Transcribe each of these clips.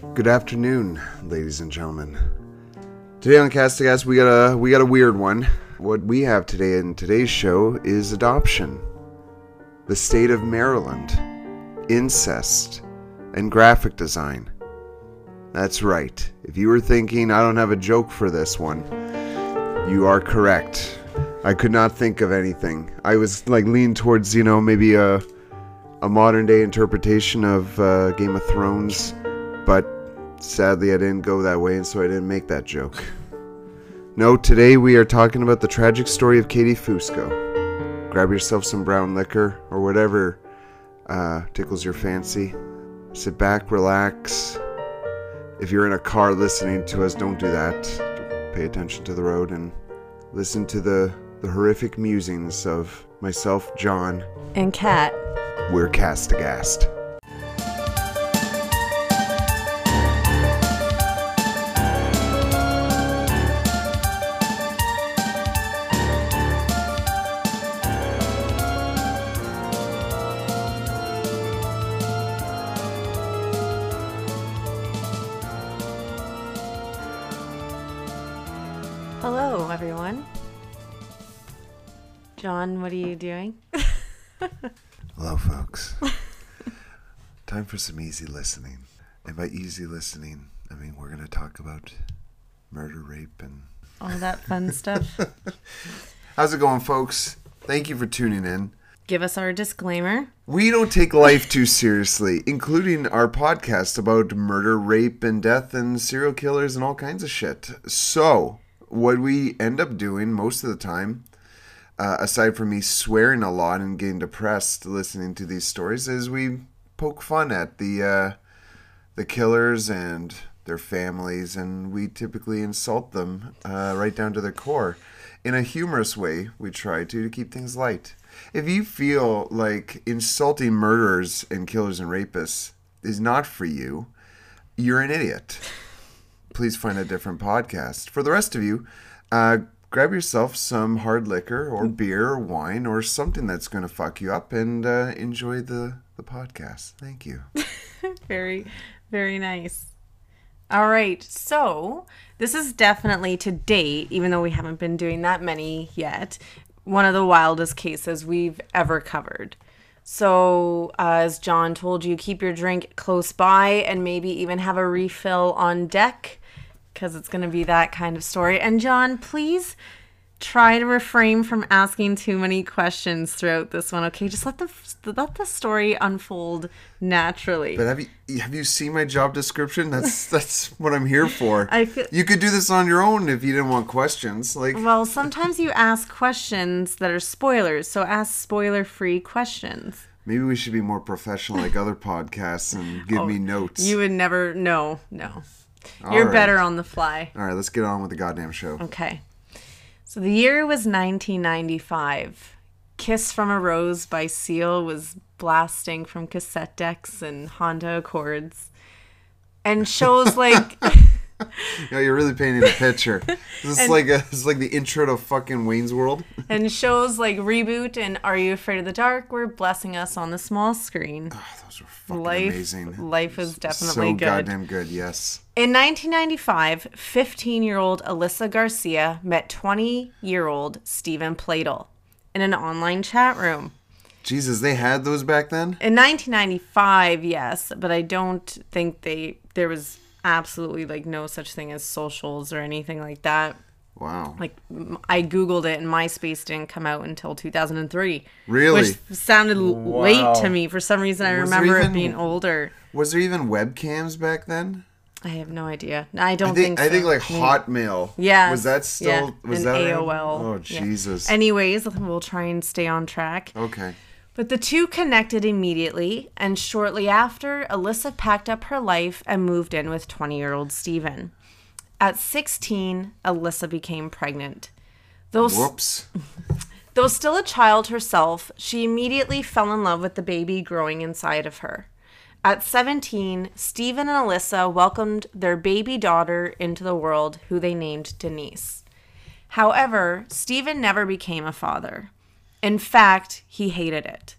Good afternoon, ladies and gentlemen. Today on Cast Aghast, we got a we got a weird one. What we have today in today's show is adoption, the state of Maryland, incest, and graphic design. That's right. If you were thinking I don't have a joke for this one, you are correct. I could not think of anything. I was like leaning towards, you know, maybe a a modern day interpretation of uh, Game of Thrones, but sadly I didn't go that way, and so I didn't make that joke. No, today we are talking about the tragic story of Katie Fusco. Grab yourself some brown liquor or whatever uh, tickles your fancy. Sit back, relax. If you're in a car listening to us, don't do that. Pay attention to the road and listen to the, the horrific musings of myself, John. And Kat. We're cast aghast. Easy listening. And by easy listening, I mean we're going to talk about murder, rape, and. All that fun stuff. How's it going, folks? Thank you for tuning in. Give us our disclaimer. We don't take life too seriously, including our podcast about murder, rape, and death, and serial killers, and all kinds of shit. So, what we end up doing most of the time, uh, aside from me swearing a lot and getting depressed listening to these stories, is we poke fun at the uh, the killers and their families, and we typically insult them uh, right down to their core. In a humorous way, we try to to keep things light. If you feel like insulting murderers and killers and rapists is not for you, you're an idiot. Please find a different podcast. For the rest of you, uh, grab yourself some hard liquor or beer or wine or something that's going to fuck you up and uh, enjoy the, the podcast. Thank you. Very, very nice. All right. So, this is definitely to date, even though we haven't been doing that many yet, one of the wildest cases we've ever covered. So, uh, as John told you, keep your drink close by and maybe even have a refill on deck because it's going to be that kind of story. And, John, please try to refrain from asking too many questions throughout this one. Okay, just let the let the story unfold naturally. But have you have you seen my job description? That's that's what I'm here for. I feel- you could do this on your own if you didn't want questions. Like Well, sometimes you ask questions that are spoilers, so ask spoiler-free questions. maybe we should be more professional like other podcasts and give me oh, notes. Oh, You would never no, no. You're right. better on the fly. All right, let's get on with the goddamn show. Okay. So the year was 1995. Kiss from a Rose by Seal was blasting from cassette decks and Honda Accords. And shows like Yeah, you're really painting a picture. This is like a, this is like the intro to fucking Wayne's World. and shows like Reboot and Are You Afraid of the Dark were blessing us on the small screen. Oh, those were fucking life amazing. life is definitely so good. goddamn good. Yes. In 1995, 15 year old Alyssa Garcia met 20 year old Stephen Pladl in an online chat room. Jesus, they had those back then. In 1995, yes, but I don't think they there was absolutely like no such thing as socials or anything like that. Wow. Like I googled it and MySpace didn't come out until 2003. Really? Which sounded l late to me for some reason. I Was remember even- it being older. Was there even webcams back then? I have no idea. I don't I think, think I think like Hotmail. Yeah. Was that still yeah, was and that around? AOL. Oh yeah. Jesus. Anyways, we'll try and stay on track. okay. But the two connected immediately, and shortly after, Alyssa packed up her life and moved in with 20 year old Stephen. At 16, Alyssa became pregnant. Though, Whoops. though still a child herself, she immediately fell in love with the baby growing inside of her. At 17, Stephen and Alyssa welcomed their baby daughter into the world, who they named Denise. However, Stephen never became a father. In fact, he hated it.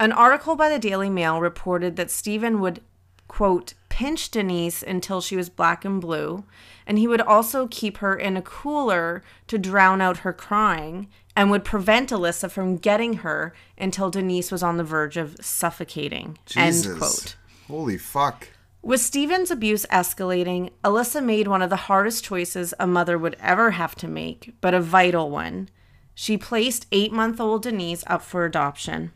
An article by the Daily Mail reported that Stephen would, quote, pinch Denise until she was black and blue, and he would also keep her in a cooler to drown out her crying and would prevent Alyssa from getting her until Denise was on the verge of suffocating. Jesus. End quote. Holy fuck. With Stephen's abuse escalating, Alyssa made one of the hardest choices a mother would ever have to make, but a vital one. She placed eight month old Denise up for adoption.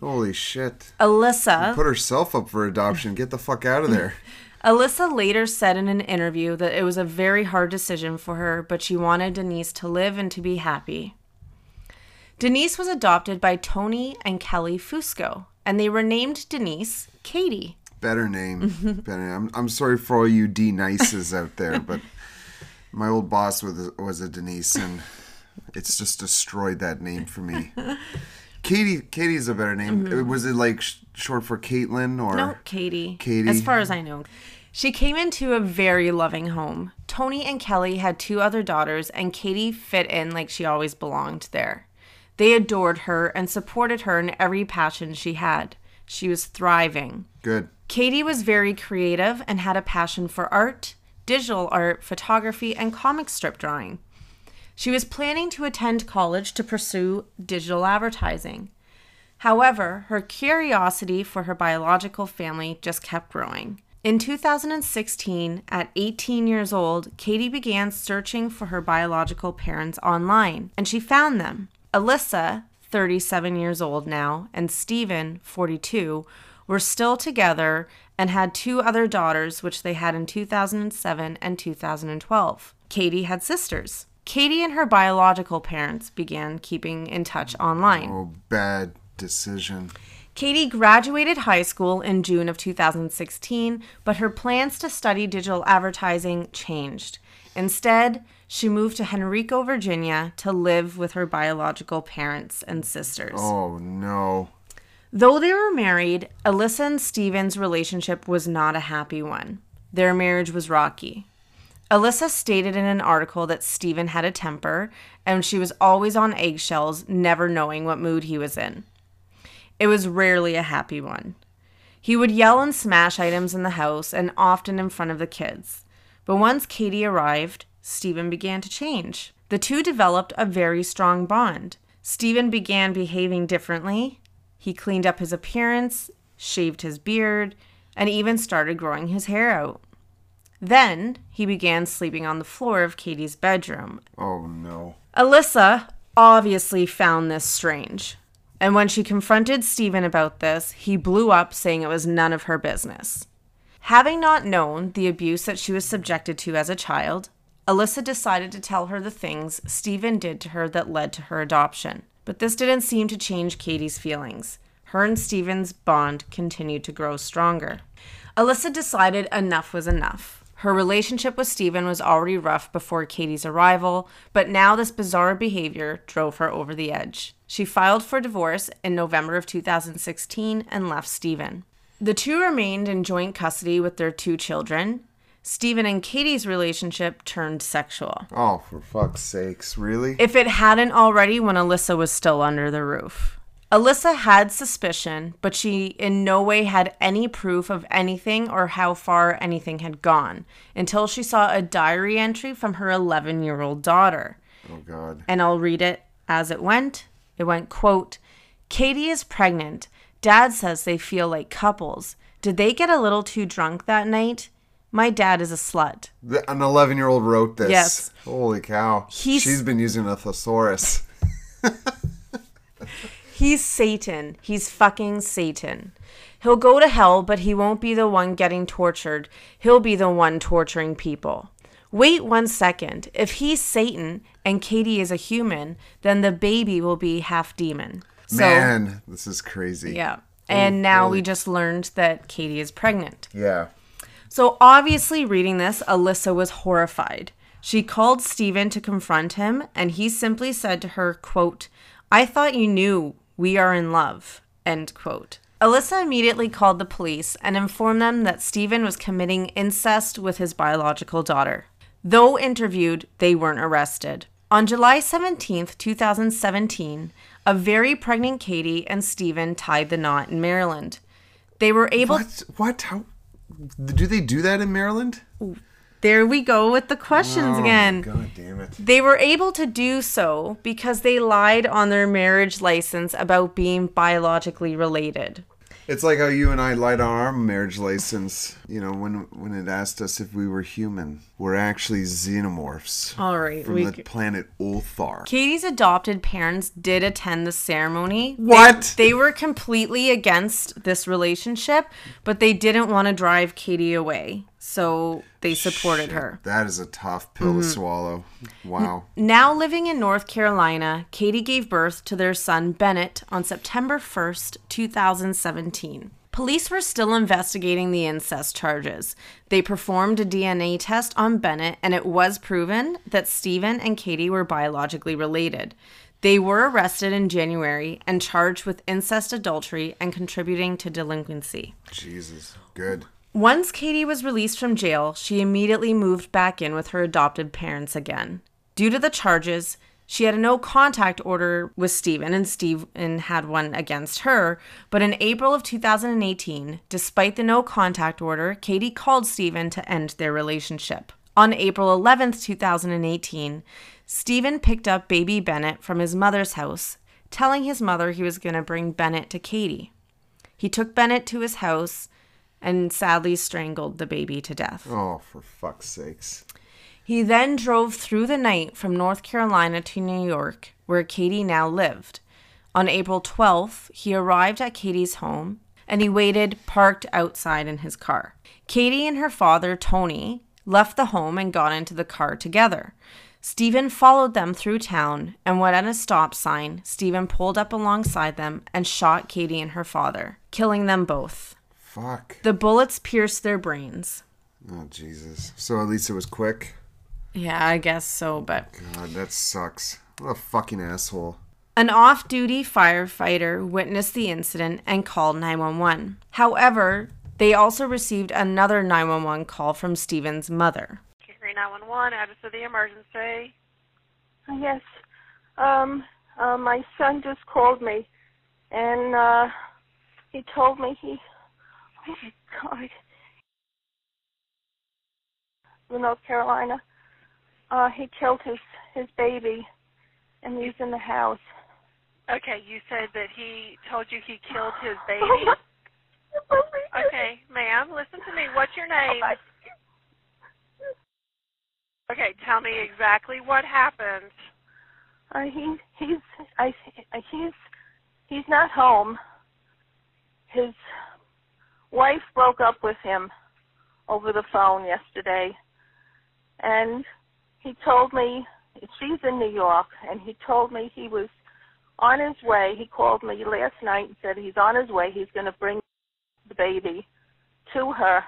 Holy shit. Alyssa Put herself up for adoption. Get the fuck out of there. Alyssa later said in an interview that it was a very hard decision for her, but she wanted Denise to live and to be happy. Denise was adopted by Tony and Kelly Fusco, and they were named Denise Katie. Better name. Better name. I'm, I'm sorry for all you D nices out there, but my old boss was was a Denise, and it's just destroyed that name for me. Katie. Katie's a better name. Mm-hmm. Was it like sh- short for Caitlin or? No, Katie. Katie. As far as I know. She came into a very loving home. Tony and Kelly had two other daughters, and Katie fit in like she always belonged there. They adored her and supported her in every passion she had. She was thriving. Good. Katie was very creative and had a passion for art, digital art, photography, and comic strip drawing. She was planning to attend college to pursue digital advertising. However, her curiosity for her biological family just kept growing. In 2016, at 18 years old, Katie began searching for her biological parents online, and she found them. Alyssa, 37 years old now, and Stephen, 42, were still together and had two other daughters, which they had in 2007 and 2012. Katie had sisters. Katie and her biological parents began keeping in touch online. Oh, bad decision. Katie graduated high school in June of 2016, but her plans to study digital advertising changed. Instead, she moved to Henrico, Virginia to live with her biological parents and sisters. Oh no. Though they were married, Alyssa and Steven's relationship was not a happy one. Their marriage was rocky. Alyssa stated in an article that Stephen had a temper and she was always on eggshells, never knowing what mood he was in. It was rarely a happy one. He would yell and smash items in the house and often in front of the kids. But once Katie arrived, Stephen began to change. The two developed a very strong bond. Stephen began behaving differently. He cleaned up his appearance, shaved his beard, and even started growing his hair out. Then he began sleeping on the floor of Katie's bedroom. Oh no. Alyssa obviously found this strange. And when she confronted Stephen about this, he blew up, saying it was none of her business. Having not known the abuse that she was subjected to as a child, Alyssa decided to tell her the things Stephen did to her that led to her adoption. But this didn't seem to change Katie's feelings. Her and Stephen's bond continued to grow stronger. Alyssa decided enough was enough. Her relationship with Stephen was already rough before Katie's arrival, but now this bizarre behavior drove her over the edge. She filed for divorce in November of 2016 and left Stephen. The two remained in joint custody with their two children. Stephen and Katie's relationship turned sexual. Oh, for fuck's sakes. Really? If it hadn't already when Alyssa was still under the roof. Alyssa had suspicion, but she in no way had any proof of anything or how far anything had gone until she saw a diary entry from her 11 year old daughter. oh god. And I'll read it as it went. It went, quote, Katie is pregnant. Dad says they feel like couples. Did they get a little too drunk that night? My dad is a slut. An 11 year old wrote this. Yes. Holy cow. He's- She's been using a thesaurus. He's Satan. He's fucking Satan. He'll go to hell, but he won't be the one getting tortured. He'll be the one torturing people. Wait one second. If he's Satan and Katie is a human, then the baby will be half demon. So, Man, this is crazy. yeah. And now we just learned that Katie is pregnant. Yeah. So obviously, reading this, Alyssa was horrified. She called Stephen to confront him, and he simply said to her, quote, I thought you knew we are in love, end quote. Alyssa immediately called the police and informed them that Stephen was committing incest with his biological daughter. Though interviewed, they weren't arrested. On July 17th, 2017, a very pregnant Katie and Stephen tied the knot in Maryland. They were able What? What? How? Do they do that in Maryland? There we go with the questions Oh, again. God damn it. They were able to do so because they lied on their marriage license about being biologically related. It's like how you and I lied on our marriage license, you know, when when it asked us if we were human. We're actually xenomorphs All right, from we the planet Ulthar. Katie's adopted parents did attend the ceremony. They- What? They, were completely against this relationship, but they didn't want to drive Katie away. So they supported her. That is a tough pill Mm-hmm. to swallow. Wow. Now living in North Carolina, Katie gave birth to their son Bennett on September 1st, 2017. Police were still investigating the incest charges. They performed a DNA test on Bennett, and it was proven that Stephen and Katie were biologically related. They were arrested in January and charged with incest adultery and contributing to delinquency. Jesus. Good. Once Katie was released from jail, she immediately moved back in with her adopted parents again. Due to the charges, she had a no contact order with Stephen, and Stephen had one against her. But in April of 2018, despite the no contact order, Katie called Stephen to end their relationship. On April 11th, 2018, Stephen picked up baby Bennett from his mother's house, telling his mother he was going to bring Bennett to Katie. He took Bennett to his house and sadly strangled the baby to death. Oh, for fuck's sakes. He then drove through the night from North Carolina to New York, where Katie now lived. On April 12th, he arrived at Katie's home and he waited parked outside in his car. Katie and her father, Tony, left the home and got into the car together. Stephen followed them through town, and when at a stop sign, Stephen pulled up alongside them and shot Katie and her father, killing them both. Fuck. The bullets pierced their brains. Oh, Jesus. So at least it was quick. Yeah, I guess so, but God, that sucks. What a fucking asshole. An off duty firefighter witnessed the incident and called 911. However, they also received another 911 call from Stephen's mother. Three nine one one. Address of the emergency. Yes. Um, uh, my son just called me, and uh, he told me he. Oh my God. In North Carolina, uh, he killed his his baby, and he's in the house. Okay, you said that he told you he killed his baby. Okay, ma'am, listen to me. What's your name? Okay, tell me exactly what happened. Uh, he he's I he's he's not home. His wife broke up with him over the phone yesterday, and he told me she's in New York, and he told me he was on his way. He called me last night and said he's on his way. He's going to bring the baby to her,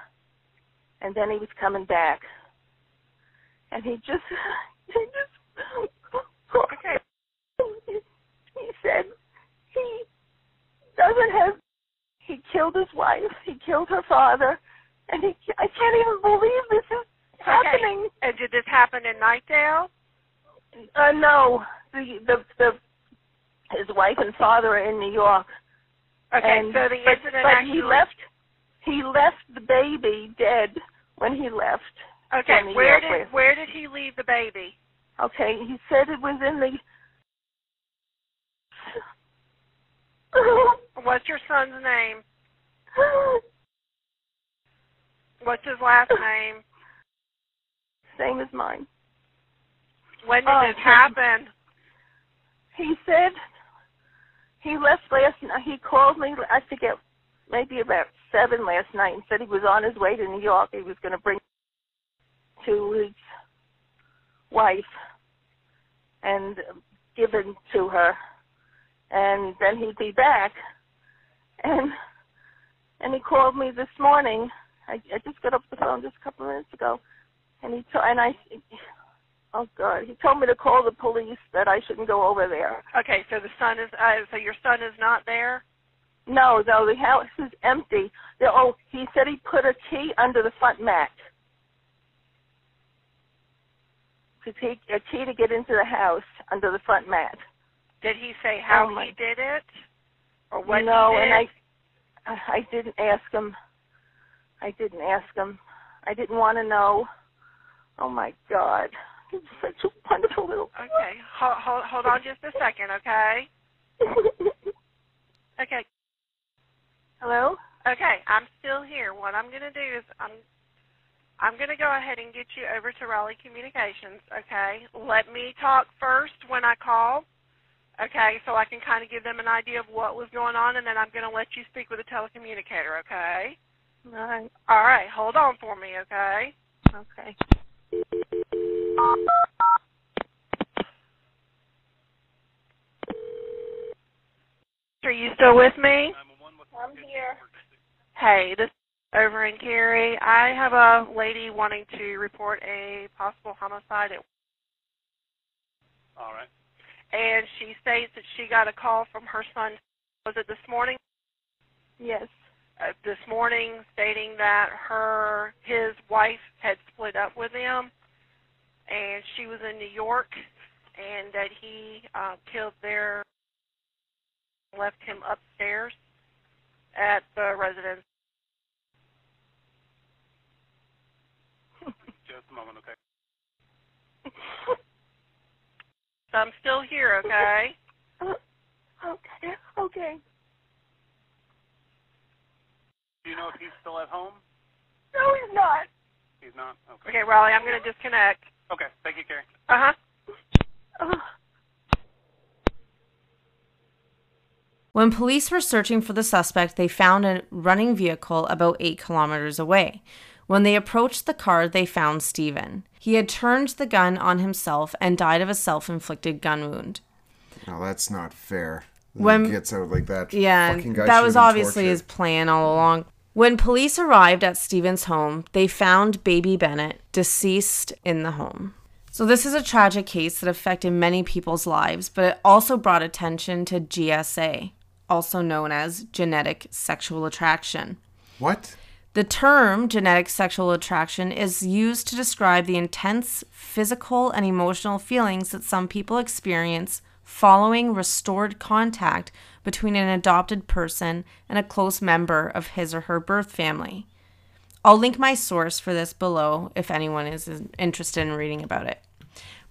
and then he was coming back. And he just he just Okay. he said he doesn't have he killed his wife he killed her father and he i can't even believe this is happening. And did this happen in Knightdale? uh no. The the the his wife and father are in new york. Okay, and so the but, incident but actually he left he left the baby dead when he left. Okay, where did where did he leave the baby? okay he said it was in the What's your son's name? What's his last name? same as mine When did Oh, this happen? He said he left last night. He called me, I forget, maybe about seven last night and said he was on his way to New York. He was going to bring to his wife and give it to her. And then he'd be back. And and he called me this morning. I, I just got off the phone just a couple of minutes ago. And he to, and I Oh God! He told me to call the police that I shouldn't go over there. Okay, so the son is uh, so your son is not there. No, no, the house is empty. The, oh, he said he put a key under the front mat. To take a key to get into the house under the front mat. Did he say how Oh, my- he did it, or what no, he did? and I, I didn't ask him. I didn't ask him. I didn't want to know. Oh my God, he's such a wonderful little. Okay, hold, hold, hold on just a second, okay? Okay, Hello. okay, I'm still here. What I'm going to do is I'm I'm going to go ahead and get you over to Raleigh Communications, okay? Let me talk first when I call, okay, so I can kind of give them an idea of what was going on, and then I'm going to let you speak with a telecommunicator, okay? All right. All right, hold on for me, okay? Okay. Are you still with me? I'm here. Hey, this is over in Cary. I have a lady wanting to report a possible homicide at All right. And she states that she got a call from her son was it this morning Yes. uh, this morning stating that her his wife had split up with him and she was in New York and that he uh, killed their left him upstairs at the residence Just a moment, okay? so I'm still here okay okay. Okay. Do you know if he's still at home? No, he's not. He's not? Okay. okay Raleigh I'm going to disconnect Okay. Thank you, Cary. uh-huh Oh. When police were searching for the suspect, they found a running vehicle about eight kilometers away. When they approached the car, they found Stephen. He had turned the gun on himself and died of a self inflicted gun wound. No, that's not fair. When- he gets out like that. Yeah, that was obviously tortured. his plan all along. When police arrived at Stephen's home, they found baby Bennett deceased in the home. So, this is a tragic case that affected many people's lives, but it also brought attention to GSA, also known as genetic sexual attraction. What? The term genetic sexual attraction is used to describe the intense physical and emotional feelings that some people experience following restored contact between an adopted person and a close member of his or her birth family. I'll link my source for this below if anyone is interested in reading about it.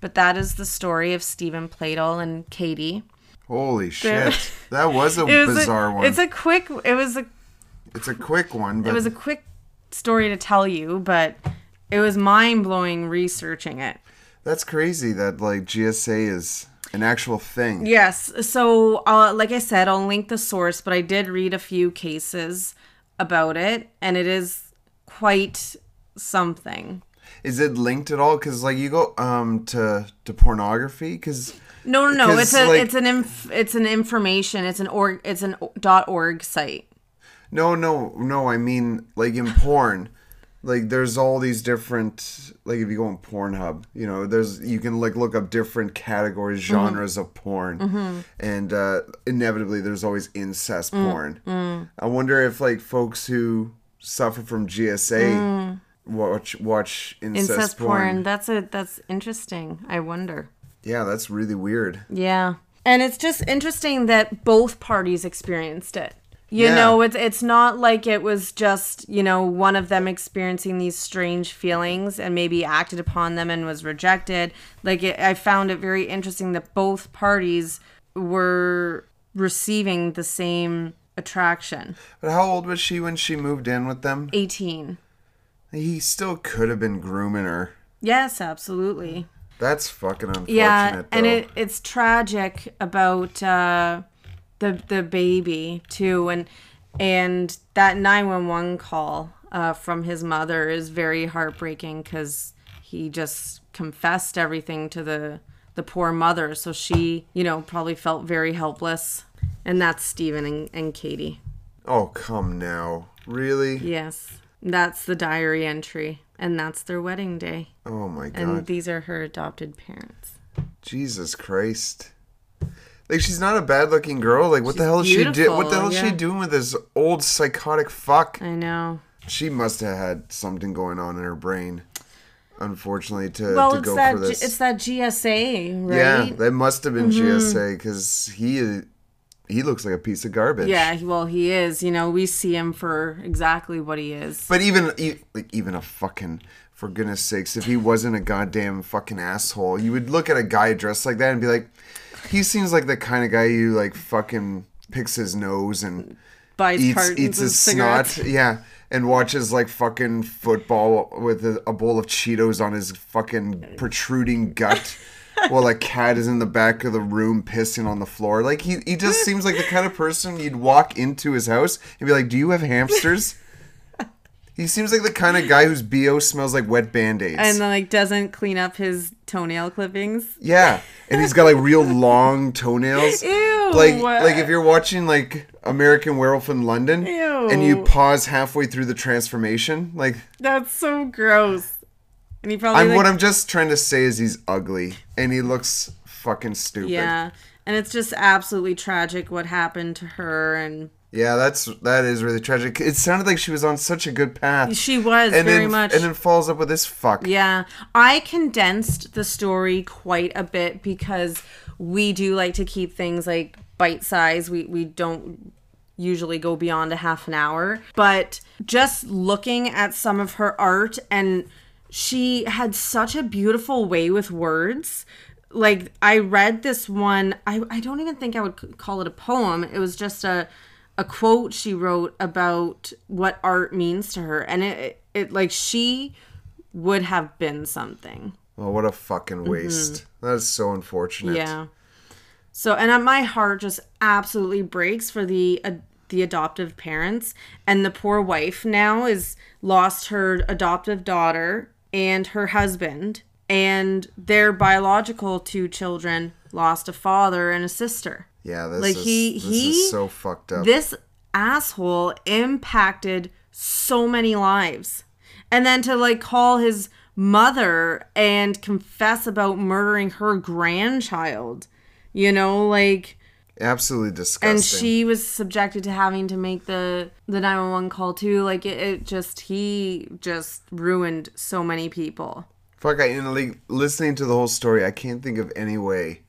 But that is the story of Stephen Pladl and Katie. Holy shit. That was a was bizarre a, one. It's a quick. It was a It's a quick one, but it was a quick story to tell you, but it was mind blowing researching it. that's crazy that like GSA is an actual thing. Yes. So, uh, like I said, I'll link the source, but I did read a few cases about it, and it is quite something. Is it linked at all? Because like you go um to to pornography because No, no, no. It's a, like- it's an, inf- it's an information. It's an org, it's an dot org site. No no no I mean like in porn. Like there's all these different like if you go on Pornhub, you know, there's you can like look up different categories, Mm-hmm. genres of porn, and uh, inevitably there's always incest Mm, porn. I wonder if like folks who suffer from GSA watch watch incest, Mm. Incest porn. porn. That's a that's interesting. I wonder. Yeah, that's really weird. Yeah. And it's just interesting that both parties experienced it. You Yeah. know, it's it's not like it was just, you know, one of them experiencing these strange feelings and maybe acted upon them and was rejected. Like it, I found it very interesting that both parties were receiving the same attraction. But how old was she when she moved in with them? 18. He still could have been grooming her. Yes, absolutely. That's fucking unfortunate. yeah and though. it, it's tragic about uh, the the baby too and and that 911 call uh, from his mother is very heartbreaking because he just confessed everything to the the poor mother. So she you know probably felt very helpless and that's Stephen and, and Katie. Oh come now, really? yes. That's the diary entry and that's their wedding day. Oh my god, and these are her adopted parents. Jesus Christ! Like she's not a bad-looking girl. Like what the hell is she do? What the hell is she doing with this old psychotic fuck? I know She must have had something going on in her brain. Unfortunately, to well, to go that for G- this. it's that GSA, right? Mm-hmm. Yeah, that must have been GSA because he he looks like a piece of garbage. Yeah, well, he is. You know, we see him for exactly what he is. But even like even a fucking for goodness sakes, if he wasn't a goddamn fucking asshole, you would look at a guy dressed like that and be like, he seems like the kind of guy who like fucking picks his nose and Buys eats eats his cigarettes. snot. Yeah. And watches like fucking football with a, a bowl of Cheetos on his fucking protruding gut while a cat is in the back of the room pissing on the floor. Like he, he just seems like the kind of person you'd walk into his house and be like, Do you have hamsters? He seems like the kind of guy whose BO smells like wet band-aids. And then like doesn't clean up his toenail clippings. yeah. And he's got like real long toenails. Ew. Like like if you're watching like American Werewolf in London Ew. and you pause halfway through the transformation, like That's so gross. And he probably I'm like, what I'm just trying to say is he's ugly and he looks fucking stupid. Yeah. And it's just absolutely tragic what happened to her and Yeah, that's that is really tragic. It sounded like she was on such a good path. she was and very then, much and then falls up with this fuck. Yeah. I condensed the story quite a bit because we do like to keep things like bite size. We we don't usually go beyond a half an hour. But just looking at some of her art and she had such a beautiful way with words. Like I read this one, I, I don't even think I would call it a poem. It was just a a quote she wrote about what art means to her and it, it, like she would have been something. Well, what a fucking waste. That is so unfortunate. Mm-hmm. Yeah. So, and uh, my heart just absolutely breaks for the uh, the adoptive parents, and the poor wife now is lost her adoptive daughter and her husband, and their biological two children lost a father and a sister. Yeah, this Like, is he- this he- is so fucked up. This asshole impacted so many lives. And then to like call his mother and confess about murdering her grandchild, you know, like Absolutely disgusting. and she was subjected to having to make the the 911 call too like it, it just he just ruined so many people Fuck, I, know, like, listening to the whole story, I can't think of any way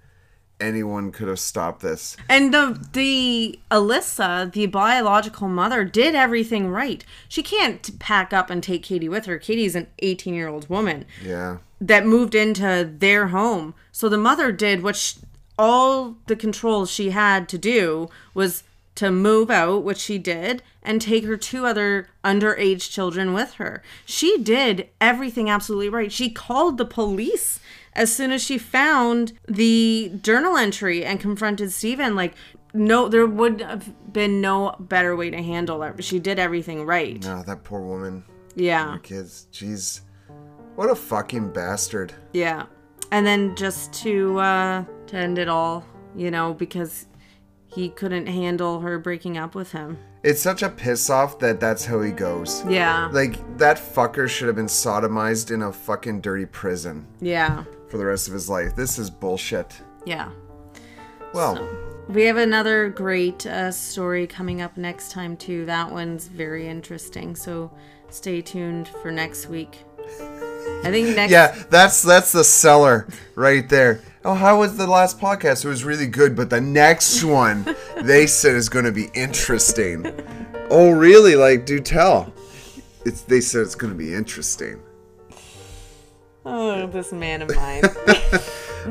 anyone could have stopped this. And the the Alyssa, the biological mother, did everything right. She can't pack up and take Katie with her. Katie's an 18 year old woman Yeah. that moved into their home. So the mother did what sh all the control she had to do was to move out, which she did, and take her two other underage children with her. She did everything absolutely right. She called the police as soon as she found the journal entry and confronted Stephen. Like, no, there would have been no better way to handle it. She did everything right. No, that poor woman. Yeah. Kids. Jeez. What a fucking bastard. Yeah. And then just to uh to end it all, you know, because he couldn't handle her breaking up with him. It's such a piss off that that's how he goes. Yeah. Like, that fucker should have been sodomized in a fucking dirty prison Yeah. for the rest of his life. This is bullshit. Yeah. Well, We have another great uh, story coming up next time too. That one's very interesting. So stay tuned for next week. I think next yeah, that's that's the seller right there. Oh, how was the last podcast? It was really good, but the next one they said is going to be interesting. Oh, really? Like, do tell. It's they said it's going to be interesting. Oh, this man of mine.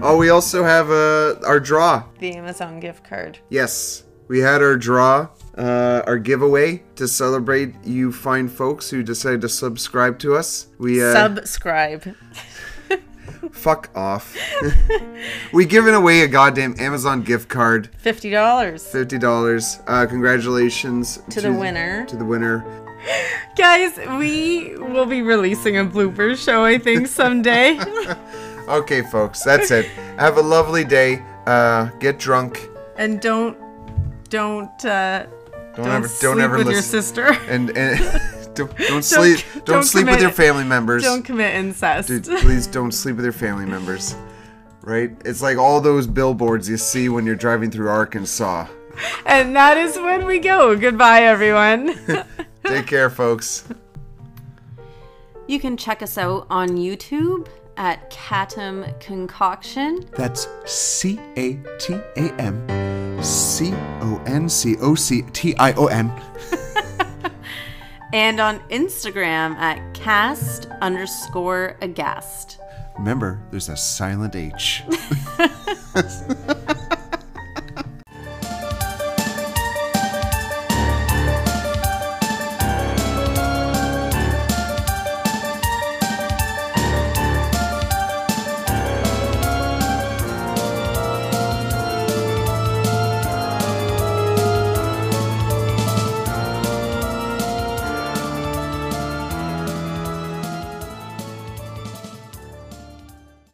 Oh, we also have uh, our draw. the Amazon gift card. Yes, we had our draw, uh, our giveaway to celebrate you fine folks who decided to subscribe to us. We uh, Subscribe. Fuck off. we given away a goddamn Amazon gift card, Fifty dollars. fifty dollars. Uh, congratulations To the winner. To the winner. Guys, we will be releasing a blooper show, I think, someday. Okay, folks, that's it. Have a lovely day. Uh, get drunk. and don't don't uh Don't, don't, ever, don't ever with your listen. sister. And and don't, don't sleep. Don't, don't sleep with your family members. don't commit incest. Dude, please don't sleep with your family members. Right? It's like all those billboards you see when you're driving through Arkansas. And that is when we go. Goodbye, everyone. Take care, folks. you can check us out on YouTube at Catam Concoction. That's C A T A M C O N C O C T I O N. And on Instagram at cast underscore aghast. Remember, there's a silent H.